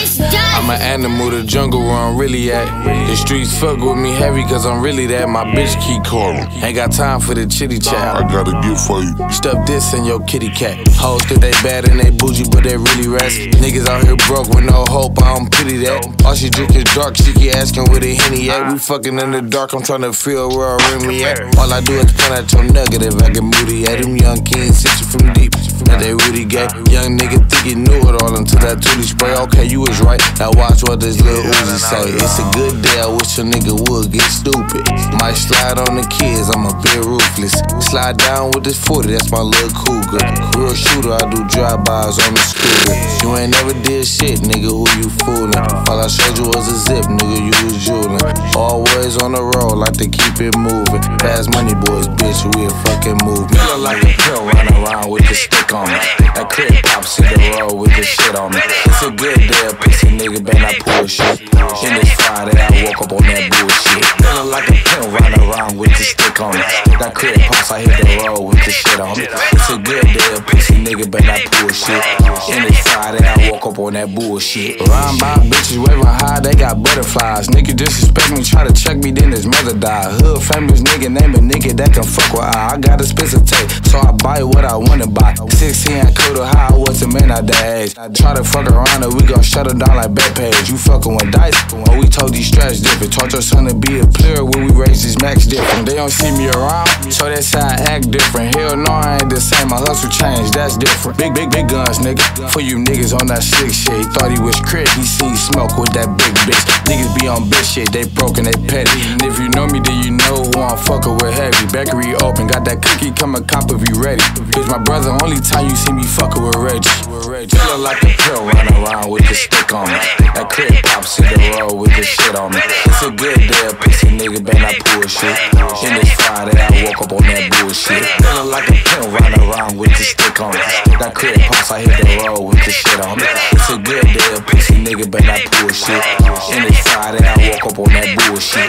I'm an animal, the jungle where I'm really at. The streets fuck with me heavy, cause I'm really that. My bitch keep calling. Ain't got time for the chitty chat. I got a gift for you. Stuff this in your kitty cat. Hoes think they bad and they bougie, but they really rest. Niggas out here broke with no hope, I don't pity that. All she drink is dark, she keep asking where the henny at. We fucking in the dark, I'm trying to feel where I ring me at. All I do is point at your nugget if I get moody at them young kings, hit you from deep. They really gay. Young nigga think he knew it all until that tootie spray. Okay, you was right. Now watch what this little Uzi say. It's a good day, I wish a nigga would get stupid. Might slide on the kids, I'm a bit ruthless. Slide down with this 40, that's my little cougar. Real shooter, I do drive-bys on the scooter. You ain't never did shit, nigga, who you fooling? All I showed you was a zip, nigga, you was jewelin'. Always on the road, like to keep it moving. Fast money boys, bitch, we a fucking movement. Like a stick on me. That crib pops in the road with the shit on me. It's a good day, a pussy nigga better not pull shit. In this Friday, I woke up on that bullshit. Feeling like a pill running around with the stick on me. That crib pops, I hit the road with the shit It's a good day, a pussy nigga but not pull shit. In this Friday, I woke up on that bullshit. Rhyme by bitches waving high, they got butterflies. Nigga disrespect me, try to check me, then his mother died. Hood famous nigga, name a nigga that can fuck with I. I got a expensive tape, so I buy what I wanna buy. 16, I coulda high, what's a man at that age? Try to fuck around and we gon' shut her down like Backpage. You fucking with dice, or we told these straps different. Taught your son to be a player when we raise these max different. They don't see me around, so that's how I act different. Hell no, I ain't the same, my hustle changed, that's different. Big, big, big guns, nigga. For you niggas on that slick shit, he thought he was Craig, he seen smoke with that big bitch. Niggas be on bitch shit, they broken, they petty. And if you know me, then you know who I'm fucking with heavy. Bakery open, got that cookie, come a cop if you ready. Bitch, my brother, only time you see me fucking with Reggie. Feeling like a pill running around with the stick on me. That crib pops in the road with the shit on me. Nigga better not pull shit. In this Friday, I woke up on that bullshit. Feeling like a pill running around with the stick on me. That crib pops, I hit the road with the shit on me. It's a good day, a pussy nigga better not pull shit. In this Friday, I woke up on that bullshit.